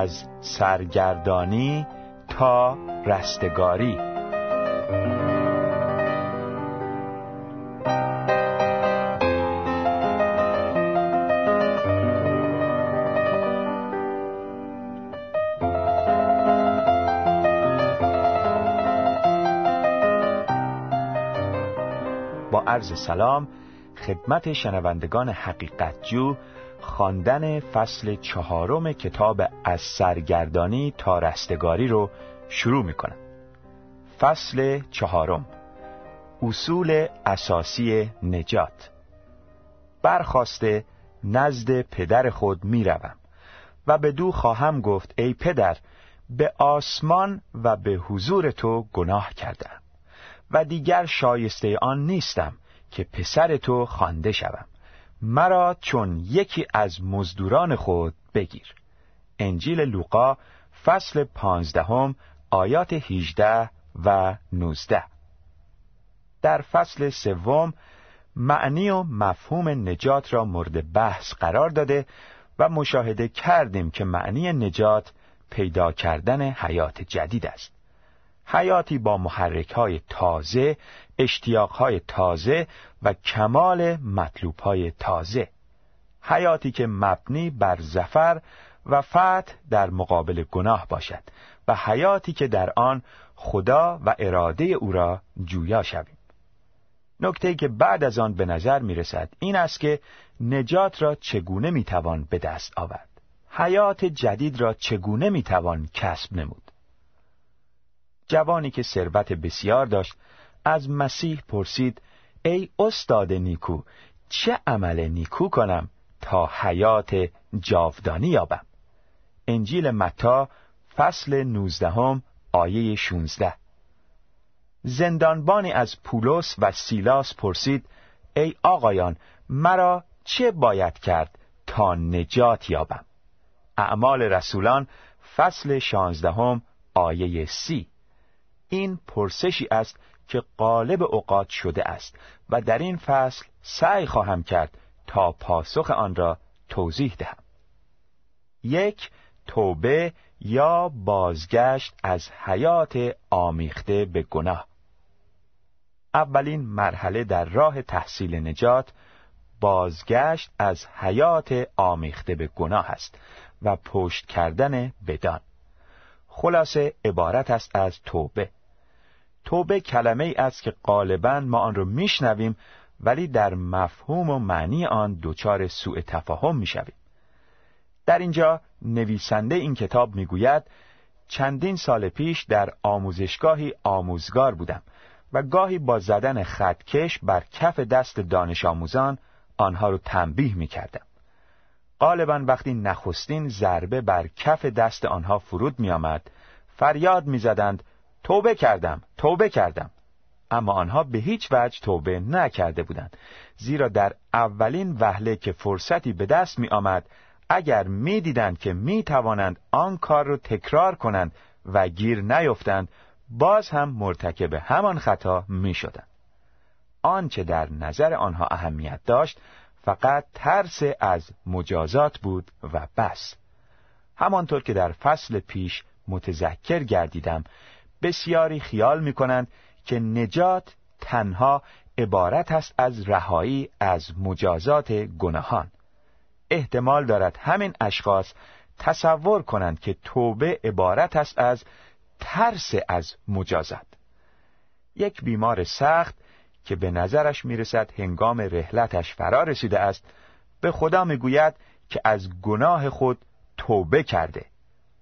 از سرگردانی تا رستگاری. با عرض سلام خدمت شنوندگان حقیقت جو خواندن فصل چهارم کتاب از سرگردانی تا رستگاری رو شروع می‌کنم فصل چهارم اصول اساسی نجات. برخواسته نزد پدر خود می‌روم و به دو خواهم گفت ای پدر به آسمان و به حضور تو گناه کردم و دیگر شایسته آن نیستم که پسر تو خوانده شوم. مرا چون یکی از مزدوران خود بگیر. انجیل لوقا فصل پانزدهم آیات 18 و 19 در فصل سوم معنی و مفهوم نجات را مورد بحث قرار داده و مشاهده کردیم که معنی نجات پیدا کردن حیات جدید است. حیاتی با محرک های تازه، اشتیاق های تازه و کمال مطلوب های تازه. حیاتی که مبنی بر زفر و فتح در مقابل گناه باشد و حیاتی که در آن خدا و اراده او را جویا شویم. نکته که بعد از آن به نظر می رسد این است که نجات را چگونه می توان به دست آورد. حیات جدید را چگونه می توان کسب نمود. جوانی که ثروت بسیار داشت از مسیح پرسید ای استاد نیکو چه عمل نیکو کنم تا حیات جاودانی یابم؟ انجیل متا فصل نوزدهم آیه 16 زندانبانی از پولس و سیلاس پرسید ای آقایان مرا چه باید کرد تا نجات یابم؟ اعمال رسولان فصل شانزدهم آیه سی. این پرسشی است که قالب اوقات شده است و در این فصل سعی خواهم کرد تا پاسخ آن را توضیح دهم. یک توبه یا بازگشت از حیات آمیخته به گناه. اولین مرحله در راه تحصیل نجات بازگشت از حیات آمیخته به گناه است و پشت کردن بدان. خلاصه عبارت است از توبه. توبه کلمه ای است که غالبا ما آن را میشنویم ولی در مفهوم و معنی آن دچار سوء تفاهم می‌شویم در اینجا نویسنده این کتاب می‌گوید چندین سال پیش در آموزشگاهی آموزگار بودم و گاهی با زدن خطکش بر کف دست دانش آموزان آنها رو تنبیه می کردم. غالبا وقتی نخستین ضربه بر کف دست آنها فرود می آمد فریاد می زدند توبه کردم توبه کردم. اما آنها به هیچ وجه توبه نکرده بودند. زیرا در اولین وهله که فرصتی به دست می آمد اگر می دیدند که می توانند آن کار را تکرار کنند و گیر نیفتند باز هم مرتکب همان خطا می شدند. آنچه در نظر آنها اهمیت داشت فقط ترس از مجازات بود و بس. همانطور که در فصل پیش متذکر گردیدم بسیاری خیال می کنند که نجات تنها عبارت است از رهایی از مجازات گناهان. احتمال دارد همین اشخاص تصور کنند که توبه عبارت است از ترس از مجازات. یک بیمار سخت که به نظرش می‌رسد هنگام رحلتش فرا رسیده است به خدا می‌گوید که از گناه خود توبه کرده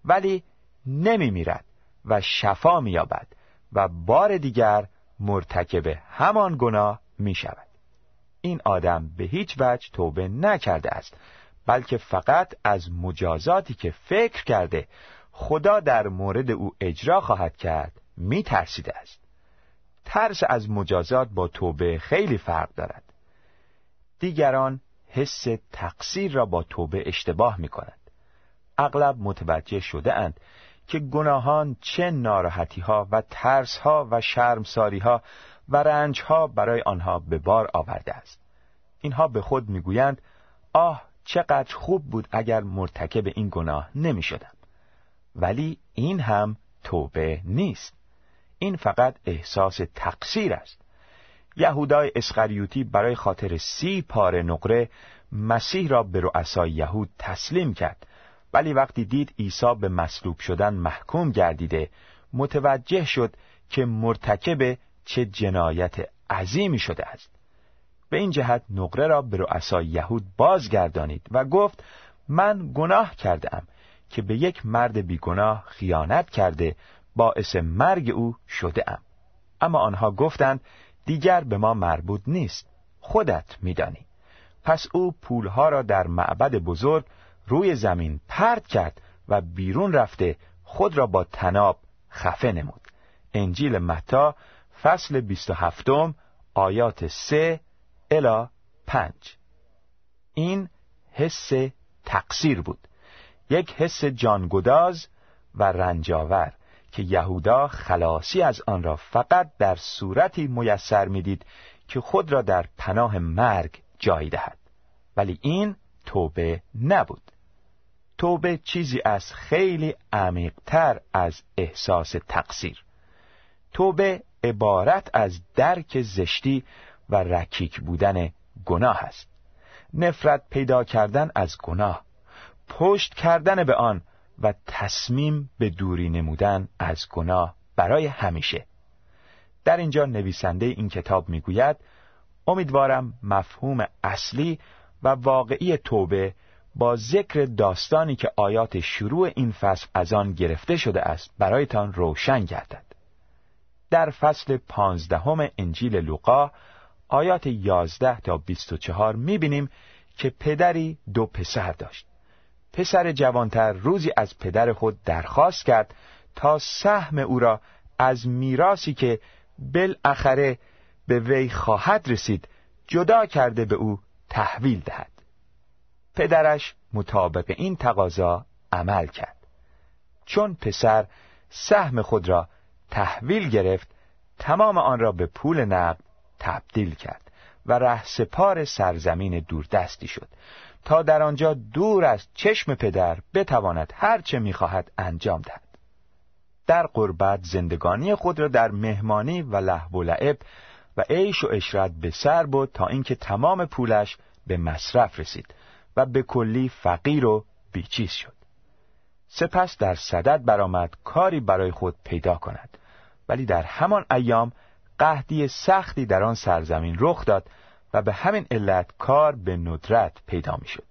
ولی نمی میرد و شفا مییابد و بار دیگر مرتکب همان گناه می شود. این آدم به هیچ وجه توبه نکرده است بلکه فقط از مجازاتی که فکر کرده خدا در مورد او اجرا خواهد کرد می ترسیده است. ترس از مجازات با توبه خیلی فرق دارد. دیگران حس تقصیر را با توبه اشتباه می کند. اغلب متوجه شده اند که گناهان چه ناراحتی ها و ترس ها و شرمساری ها و رنج ها برای آنها به بار آورده است. اینها به خود می‌گویند آه چقدر خوب بود اگر مرتکب این گناه نمی شدم. ولی این هم توبه نیست. این فقط احساس تقصیر است. یهودای اسخریوتی برای خاطر سی پاره نقره مسیح را به رؤسای یهود تسلیم کرد ولی وقتی دید عیسی به مصلوب شدن محکوم گردیده متوجه شد که مرتکب چه جنایت عظیمی شده است به این جهت نقره را به رؤسای یهود بازگردانید و گفت من گناه کردم که به یک مرد بیگناه خیانت کرده باعث مرگ او شده ام. اما آنها گفتند دیگر به ما مربوط نیست خودت میدانی پس او پولها را در معبد بزرگ روی زمین پرد کرد و بیرون رفته خود را با تناب خفه نمود. انجیل متا فصل 27 آیات 3 الا 5 این حس تقصیر بود. یک حس جانگداز و رنجاور که یهودا خلاصی از آن را فقط در صورتی میسر می‌دید که خود را در پناه مرگ جای دهد. ولی این توبه نبود. توبه چیزی از خیلی عمیقتر از احساس تقصیر. توبه عبارت از درک زشتی و رکیک بودن گناه است. نفرت پیدا کردن از گناه پشت کردن به آن و تصمیم به دوری نمودن از گناه برای همیشه. در اینجا نویسنده این کتاب می‌گوید امیدوارم مفهوم اصلی و واقعی توبه با ذکر داستانی که آیات شروع این فصل از آن گرفته شده است برایتان روشن گردد. در فصل پانزدهم انجیل لوقا آیات یازده تا بیست و چهار می‌بینیم که پدری دو پسر داشت. پسر جوانتر روزی از پدر خود درخواست کرد تا سهم او را از میراسی که بالاخره به وی خواهد رسید جدا کرده به او تحویل دهد. پدرش مطابق این تقاضا عمل کرد. چون پسر سهم خود را تحویل گرفت تمام آن را به پول نقد تبدیل کرد و ره سپار سرزمین دوردستی شد تا در آنجا دور از چشم پدر بتواند هرچه می‌خواهد انجام دهد. در قربت زندگانی خود را در مهمانی و لحو و لعب و عیش و اشرت به سر بود تا اینکه تمام پولش به مصرف رسید. و به کلی فقیر و بیچیز شد. سپس در صدد برآمد کاری برای خود پیدا کند. ولی در همان ایام قهدی سختی در آن سرزمین رخ داد و به همین علت کار به ندرت پیدا می‌شد.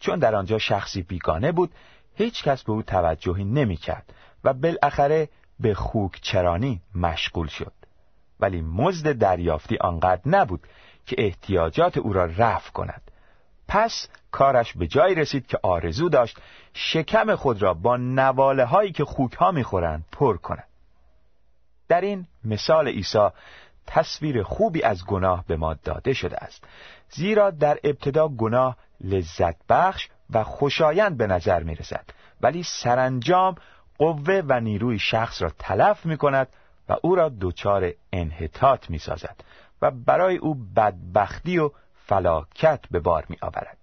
چون در آنجا شخصی بیگانه بود هیچ کس به او توجهی نمی کرد و بالاخره به خوک چرانی مشغول شد. ولی مزد دریافتی آنقدر نبود که احتیاجات او را رفع کند. پس کارش به جایی رسید که آرزو داشت شکم خود را با نواله هایی که خوک ها می‌خورند پر کند. در این مثال عیسی تصویر خوبی از گناه به ما داده شده است زیرا در ابتدا گناه لذت بخش و خوشایند به نظر می رسد ولی سرانجام قوه و نیروی شخص را تلف می کند و او را دچار انحطاط می سازد و برای او بدبختی و فلاکت به بار می آورد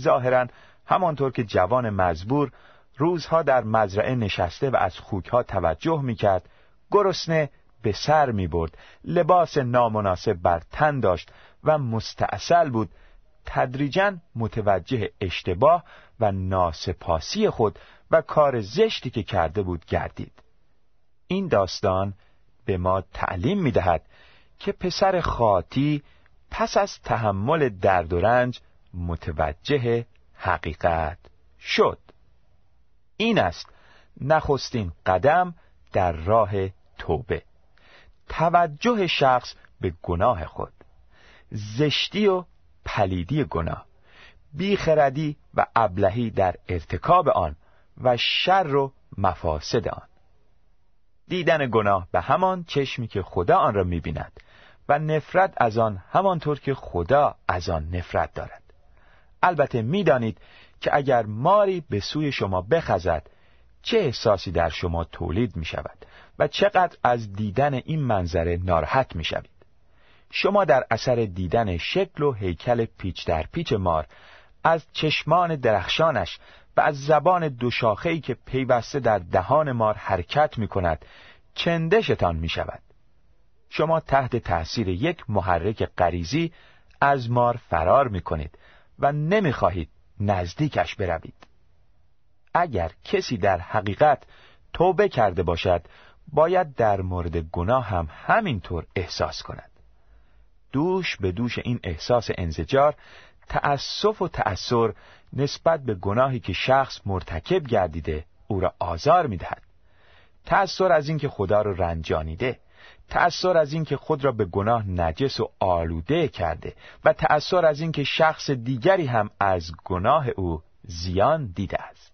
ظاهرا همانطور که جوان مزبور روزها در مزرعه نشسته و از خوکها توجه می کرد گرسنه به سر می برد لباس نامناسب بر تن داشت و مستاصل بود. تدریجا متوجه اشتباه و ناسپاسی خود و کار زشتی که کرده بود گردید. این داستان به ما تعلیم می دهد که پسر خاطی پس از تحمل درد و رنج متوجه حقیقت شد. این است نخستین قدم در راه توبه. توجه شخص به گناه خود. زشتی و پلیدی گناه. بیخردی و ابلهی در ارتکاب آن و شر و مفاسد آن. دیدن گناه به همان چشمی که خدا آن را می‌بیند. و نفرت از آن همانطور که خدا از آن نفرت دارد البته می‌دانید که اگر ماری به سوی شما بخزد چه احساسی در شما تولید می شود و چقدر از دیدن این منظره ناراحت می شوید. شما در اثر دیدن شکل و هیکل پیچ در پیچ مار از چشمان درخشانش و از زبان دو ای که پیوسته در دهان مار حرکت می کند چندشتان می شود شما تحت تأثیر یک محرک غریزی از مار فرار می کنید و نمی خواهید نزدیکش بروید. اگر کسی در حقیقت توبه کرده باشد باید در مورد گناه هم همینطور احساس کند. دوش به دوش این احساس انزجار تأسف و تأثیر نسبت به گناهی که شخص مرتکب گردیده او را آزار می‌دهد. تأثیر از اینکه خدا را رنجانیده. تأثیر از اینکه خود را به گناه نجس و آلوده کرده و تأثیر از اینکه شخص دیگری هم از گناه او زیان دیده است.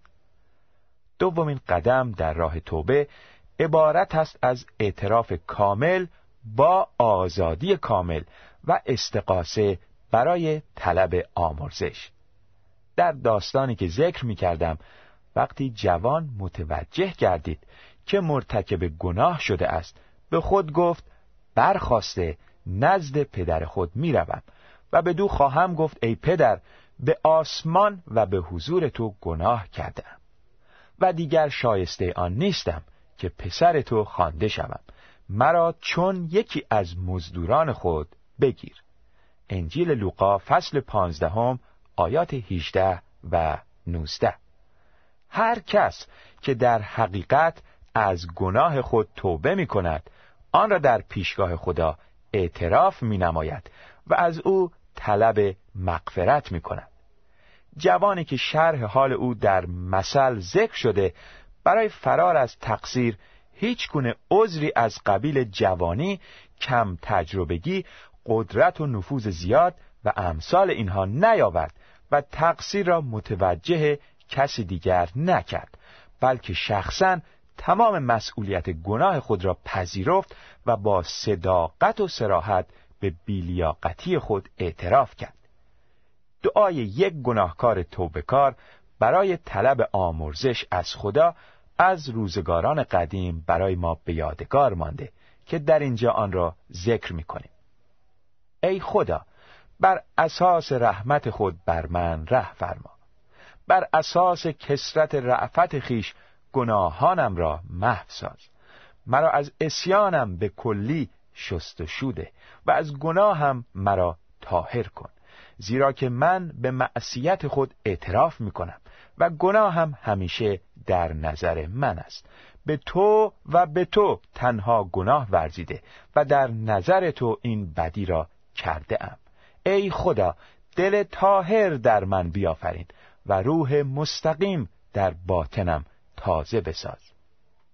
دومین قدم در راه توبه عبارت است از اعتراف کامل با آزادی کامل و استقاسه برای طلب آمرزش. در داستانی که ذکر می کردم وقتی جوان متوجه گردید که مرتکب گناه شده است به خود گفت برخواسته نزد پدر خود می‌روم. و به دو خواهم گفت ای پدر به آسمان و به حضور تو گناه کردم. و دیگر شایسته آن نیستم که پسر تو خوانده شوم. مرا چون یکی از مزدوران خود بگیر. انجیل لوقا فصل پانزدهم آیات 18 و 19 هر کس که در حقیقت از گناه خود توبه می کند آن را در پیشگاه خدا اعتراف می نماید و از او طلب مغفرت می کند جوانی که شرح حال او در مثل ذکر شده برای فرار از تقصیر هیچ گونه عذری از قبیل جوانی کم تجربگی قدرت و نفوذ زیاد و امثال اینها نیاورد و تقصیر را متوجه کسی دیگر نکرد بلکه شخصا تمام مسئولیت گناه خود را پذیرفت و با صداقت و سراحت به بیلیاقتی خود اعتراف کرد دعای یک گناهکار توبکار برای طلب آمرزش از خدا از روزگاران قدیم برای ما به یادگار مانده که در اینجا آن را ذکر می کنیم. ای خدا بر اساس رحمت خود بر من ره فرما بر اساس کسرت رعفت خیش گناهانم را محو ساز. مرا از اسیانم به کلی شست و شوده و از گناهم مرا تاهر کن. زیرا که من به معصیت خود اعتراف می کنم و گناهم همیشه در نظر من است. به تو و به تو تنها گناه ورزیده و در نظر تو این بدی را کرده ام. ای خدا دل تاهر در من بیافرین و روح مستقیم در باطنم تازه بساز.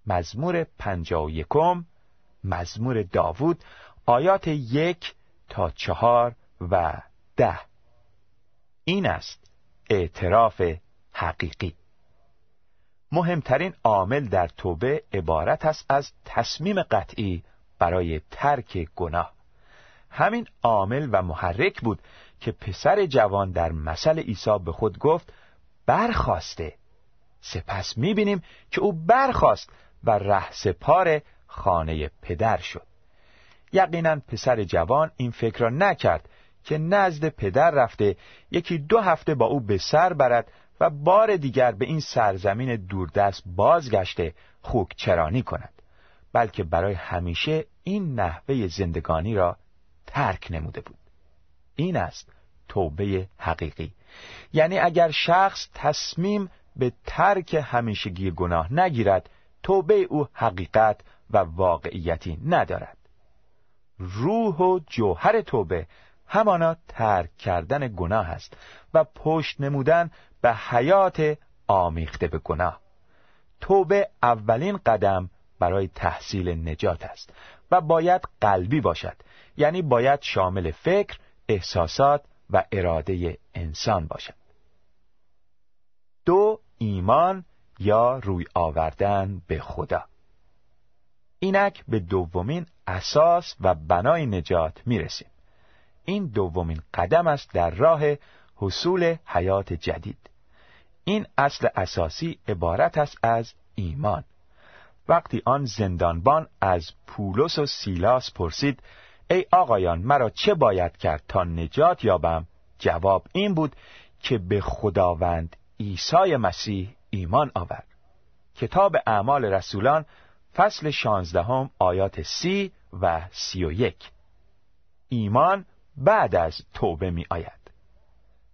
مزمور پنجا و یکم مزمور داوود آیات یک تا چهار و ده. این است اعتراف حقیقی. مهمترین عامل در توبه عبارت است از تصمیم قطعی برای ترک گناه. همین عامل و محرک بود که پسر جوان در مثل عیسی به خود گفت برخواسته سپس می‌بینیم که او برخواست و ره سپار خانه پدر شد. یقینا پسر جوان این فکر را نکرد که نزد پدر رفته یکی دو هفته با او به سر برد و بار دیگر به این سرزمین دوردست بازگشته خوک چرانی کند بلکه برای همیشه این نحوه زندگانی را ترک نموده بود. این است توبه حقیقی. یعنی اگر شخص تصمیم به ترک همیشگی گناه نگیرد توبه او حقیقت و واقعیتی ندارد. روح و جوهر توبه همانا ترک کردن گناه است و پشت نمودن به حیات آمیخته به گناه. توبه اولین قدم برای تحصیل نجات است و باید قلبی باشد یعنی باید شامل فکر، احساسات و اراده انسان باشد. دو ایمان یا روی آوردن به خدا. اینک به دومین اساس و بنای نجات می‌رسیم. این دومین قدم است در راه حصول حیات جدید. این اصل اساسی عبارت است از ایمان. وقتی آن زندانبان از پولس و سیلاس پرسید ای آقایان مرا چه باید کرد تا نجات یابم؟ جواب این بود که به خداوند عیسی مسیح ایمان آورد. کتاب اعمال رسولان فصل شانزدهم آیات سی و سی و یک. ایمان بعد از توبه می آید.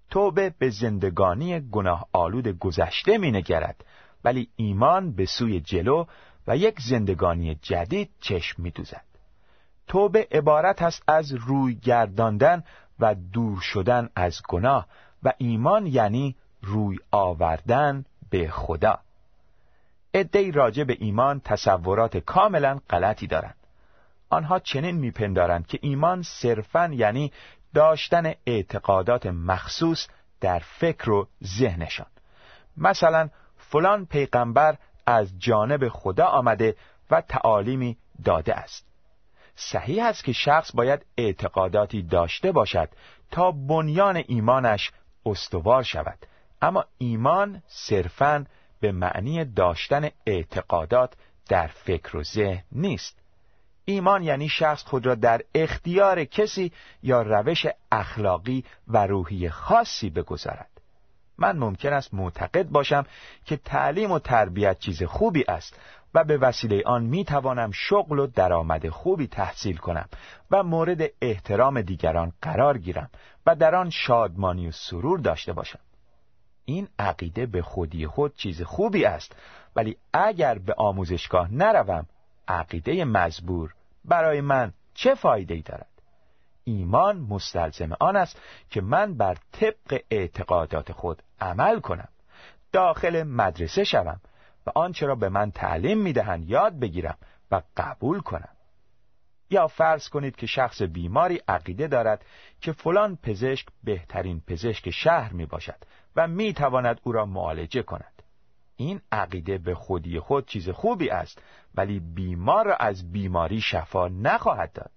توبه به زندگانی گناه آلود گذشته می نگرد ولی ایمان به سوی جلو و یک زندگانی جدید چشم می دوزد. توبه عبارت است از روی گرداندن و دور شدن از گناه و ایمان یعنی روی آوردن به خدا. ادهی راجع به ایمان تصورات کاملا غلطی دارند. آنها چنین میپندارند که ایمان صرفا یعنی داشتن اعتقادات مخصوص در فکر و ذهنشان. مثلا فلان پیغمبر از جانب خدا آمده و تعالیمی داده است. صحیح است که شخص باید اعتقاداتی داشته باشد تا بنیان ایمانش استوار شود. اما ایمان صرفاً به معنی داشتن اعتقادات در فکر و ذهن نیست. ایمان یعنی شخص خود را در اختیار کسی یا روش اخلاقی و روحی خاصی بگذارد. من ممکن است معتقد باشم که تعلیم و تربیت چیز خوبی است و به وسیله آن می توانم شغل و درآمد خوبی تحصیل کنم و مورد احترام دیگران قرار گیرم و در آن شادمانی و سرور داشته باشم. این عقیده به خودی خود چیز خوبی است. ولی اگر به آموزشگاه نروم عقیده مزبور برای من چه فایده ای دارد؟ ایمان مستلزم آن است که من بر طبق اعتقادات خود عمل کنم. داخل مدرسه شوم و آنچه را به من تعلیم می‌دهند یاد بگیرم و قبول کنم. یا فرض کنید که شخص بیماری عقیده دارد که فلان پزشک بهترین پزشک شهر می باشد و می تواند او را معالجه کند. این عقیده به خودی خود چیز خوبی است ولی بیمار از بیماری شفا نخواهد داد.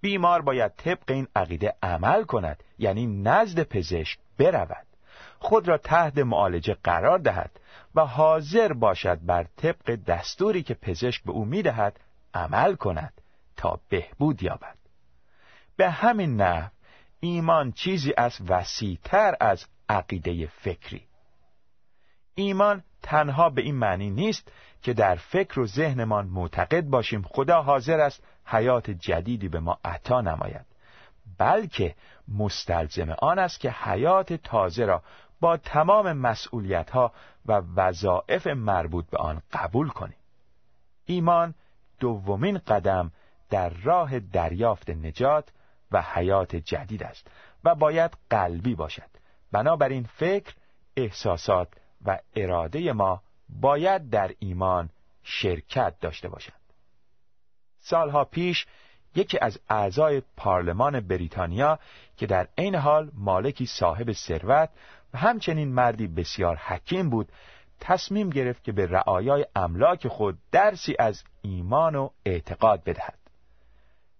بیمار باید طبق این عقیده عمل کند یعنی نزد پزشک برود. خود را تحت معالجه قرار دهد و حاضر باشد بر طبق دستوری که پزشک به او می‌دهد عمل کند تا بهبود یابد. به همین نحو ایمان چیزی از وسیعتر از عقیده فکری. ایمان تنها به این معنی نیست که در فکر و ذهنمان معتقد باشیم خدا حاضر است حیات جدیدی به ما عطا نماید بلکه مستلزم آن است که حیات تازه را با تمام مسئولیت ها و وظایف مربوط به آن قبول کنیم. ایمان دومین قدم در راه دریافت نجات و حیات جدید است و باید قلبی باشد. بنابراین فکر احساسات و اراده ما باید در ایمان شرکت داشته باشند سالها پیش یکی از اعضای پارلمان بریتانیا که در عین حال مالکی صاحب ثروت و همچنین مردی بسیار حکیم بود تصمیم گرفت که به رعایای املاک خود درسی از ایمان و اعتقاد بدهد.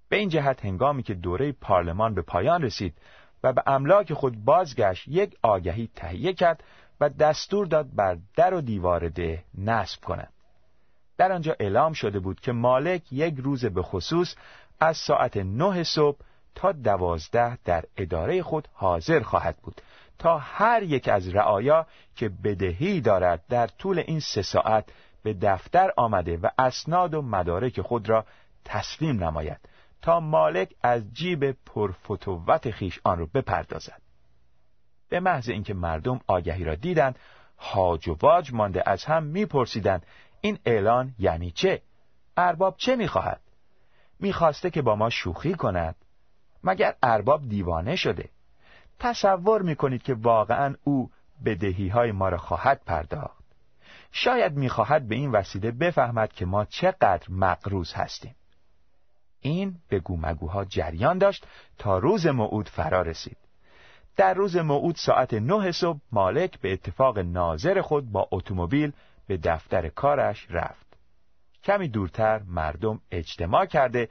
به این جهت هنگامی که دوره پارلمان به پایان رسید و به املاک خود بازگشت یک آگهی تهیه کرد و دستور داد بر در و دیوار ده نصب کنند در آنجا اعلام شده بود که مالک یک روز به خصوص از ساعت نه صبح تا دوازده در اداره خود حاضر خواهد بود تا هر یک از رعایا که بدهی دارد در طول این سه ساعت به دفتر آمده و اسناد و مدارک خود را تسلیم نماید. تا مالک از جیب پرفتوت خیش آن را بپردازد. به محض اینکه مردم آگهی را دیدند هاج و واج مانده از هم میپرسیدند این اعلان یعنی چه؟ ارباب چه می‌خواهد؟ می‌خواسته که با ما شوخی کند. مگر ارباب دیوانه شده؟ تصور می‌کنید که واقعا او بدهی های ما را خواهد پرداخت. شاید می‌خواهد به این وسیله بفهمد که ما چقدر مقروض هستیم. این به گومگوها جریان داشت تا روز موعود فرا رسید. در روز موعود ساعت نه صبح مالک به اتفاق ناظر خود با اتومبیل به دفتر کارش رفت. کمی دورتر مردم اجتماع کرده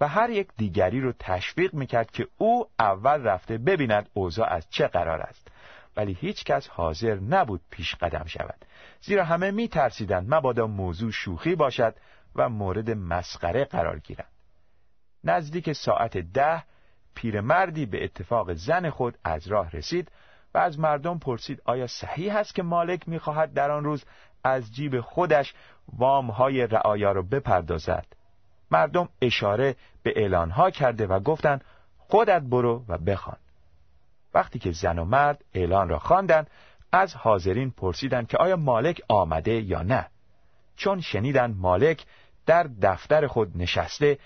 و هر یک دیگری رو تشویق می‌کرد که او اول رفته ببیند اوضاع از چه قرار است. ولی هیچ کس حاضر نبود پیش قدم شود. زیرا همه میترسیدند مبادا موضوع شوخی باشد و مورد مسخره قرار گیرد. نزدیک ساعت ده پیرمردی به اتفاق زن خود از راه رسید و از مردم پرسید آیا صحیح است که مالک می‌خواهد در آن روز از جیب خودش وام های رعایا را بپردازد؟ مردم اشاره به اعلانها کرده و گفتند خودت برو و بخوان. وقتی که زن و مرد اعلان را خواندند از حاضرین پرسیدند که آیا مالک آمده یا نه. چون شنیدند مالک در دفتر خود نشسته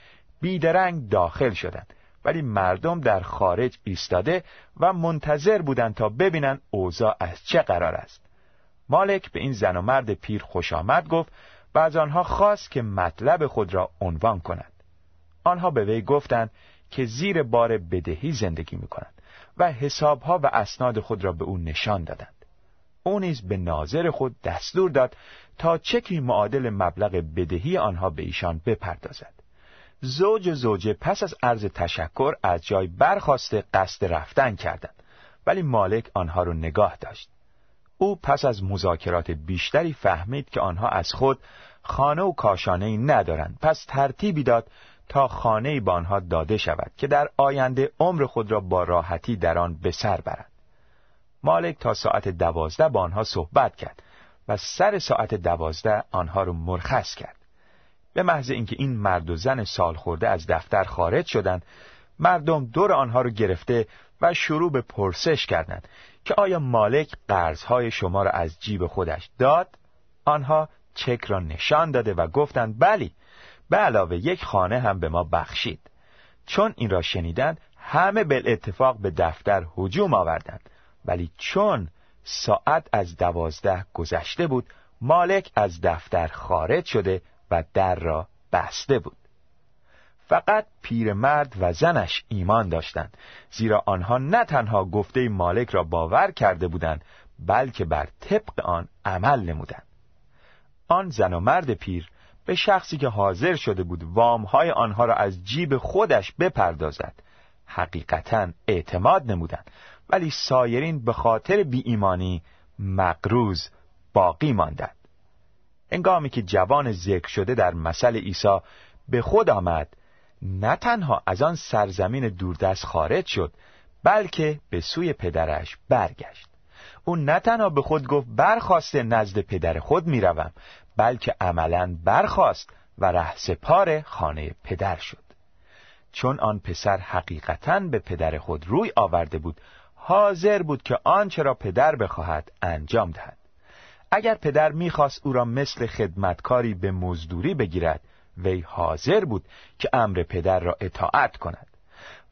بیدرنگ داخل شدند. ولی مردم در خارج ایستاده و منتظر بودند تا ببینند اوضاع از چه قرار است. مالک به این زن و مرد پیر خوش آمد گفت و از آنها خواست که مطلب خود را عنوان کنند. آنها به وی گفتند که زیر بار بدهی زندگی می کنند و حسابها و اسناد خود را به او نشان دادند. او نیز به ناظر خود دستور داد تا چکی معادل مبلغ بدهی آنها به ایشان بپردازد. زوج زوجه پس از عرض تشکر از جای برخواسته قصد رفتن کردند. ولی مالک آنها را نگاه داشت. او پس از مذاکرات بیشتری فهمید که آنها از خود خانه و کاشانه ای ندارند. پس ترتیبی داد تا خانه به آنها داده شود که در آینده عمر خود را با راحتی در آن به سر برند. مالک تا ساعت دوازده با آنها صحبت کرد و سر ساعت دوازده آنها را مرخص کرد. به محض اینکه این مرد و زن سال خورده از دفتر خارج شدند مردم دور آنها را گرفته و شروع به پرسش کردند که آیا مالک قرضهای شما را از جیب خودش داد؟ آنها چک را نشان داده و گفتند بلی به علاوه یک خانه هم به ما بخشید. چون این را شنیدند همه بل اتفاق به دفتر هجوم آوردند. ولی چون ساعت از دوازده گذشته بود مالک از دفتر خارج شده و در را بسته بود. فقط پیرمرد و زنش ایمان داشتند زیرا آنها نه تنها گفته مالک را باور کرده بودند بلکه بر طبق آن عمل نمودند. آن زن و مرد پیر به شخصی که حاضر شده بود وامهای آنها را از جیب خودش بپردازد حقیقتا اعتماد نمودند ولی سایرین به خاطر بی ایمانی مقروز باقی ماندند. انگامی که جوان ذکر شده در مثل عیسی به خود آمد نه تنها از آن سرزمین دوردست خارج شد بلکه به سوی پدرش برگشت. او نه تنها به خود گفت برخواسته نزد پدر خود می‌روم بلکه عملا برخواست و رهسپار خانه پدر شد. چون آن پسر حقیقتا به پدر خود روی آورده بود حاضر بود که آنچه را پدر بخواهد انجام دهد. اگر پدر می‌خواست او را مثل خدمتکاری به مزدوری بگیرد وی حاضر بود که امر پدر را اطاعت کند.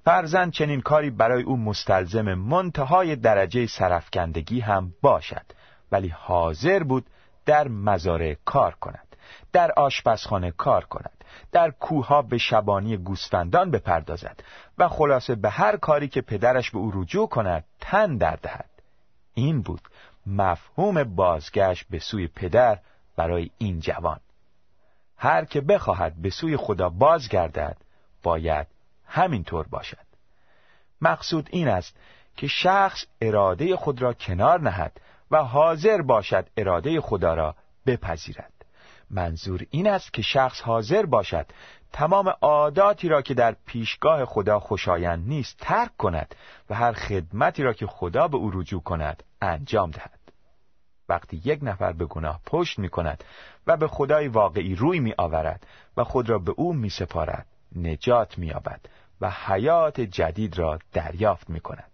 فرزن چنین کاری برای او مستلزم منتهای درجه سرفکندگی هم باشد ولی حاضر بود در مزارع کار کند در آشپزخانه کار کند در کوها به شبانی گوسفندان بپردازد و خلاصه به هر کاری که پدرش به او رجوع کند تن در دهد. این بود مفهوم بازگشت به سوی پدر برای این جوان. هر که بخواهد به سوی خدا بازگردد باید همینطور باشد. مقصود این است که شخص اراده خود را کنار نهد و حاضر باشد اراده خدا را بپذیرد. منظور این است که شخص حاضر باشد تمام عاداتی را که در پیشگاه خدا خوشایند نیست ترک کند و هر خدمتی را که خدا به او رجوع کند انجام دهد. وقتی یک نفر به گناه پشت می کند و به خدای واقعی روی می آورد و خود را به او می سپارد نجات می آبد و حیات جدید را دریافت می کند.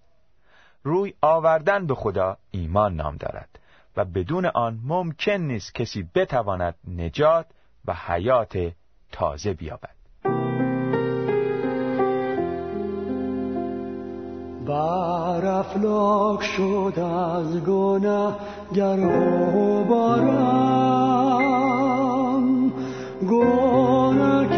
روی آوردن به خدا ایمان نام دارد و بدون آن ممکن نیست کسی بتواند نجات و حیات تازه بیابد. بر افلاک شد از گناه گر بارم گناه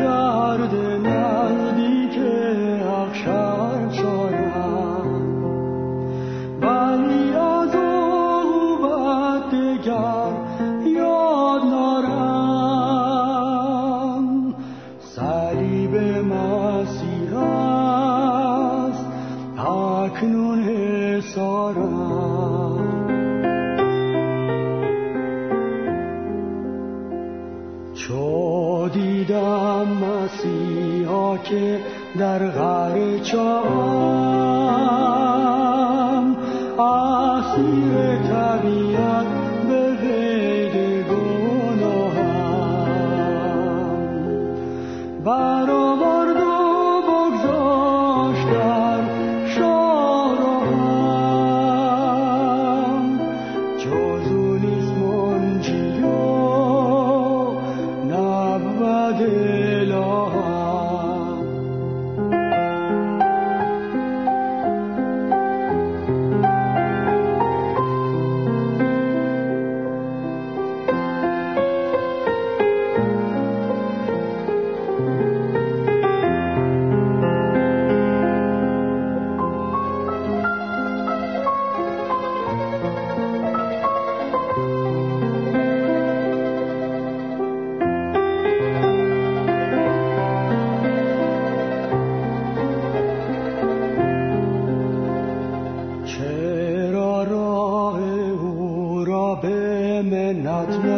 که در غر چام out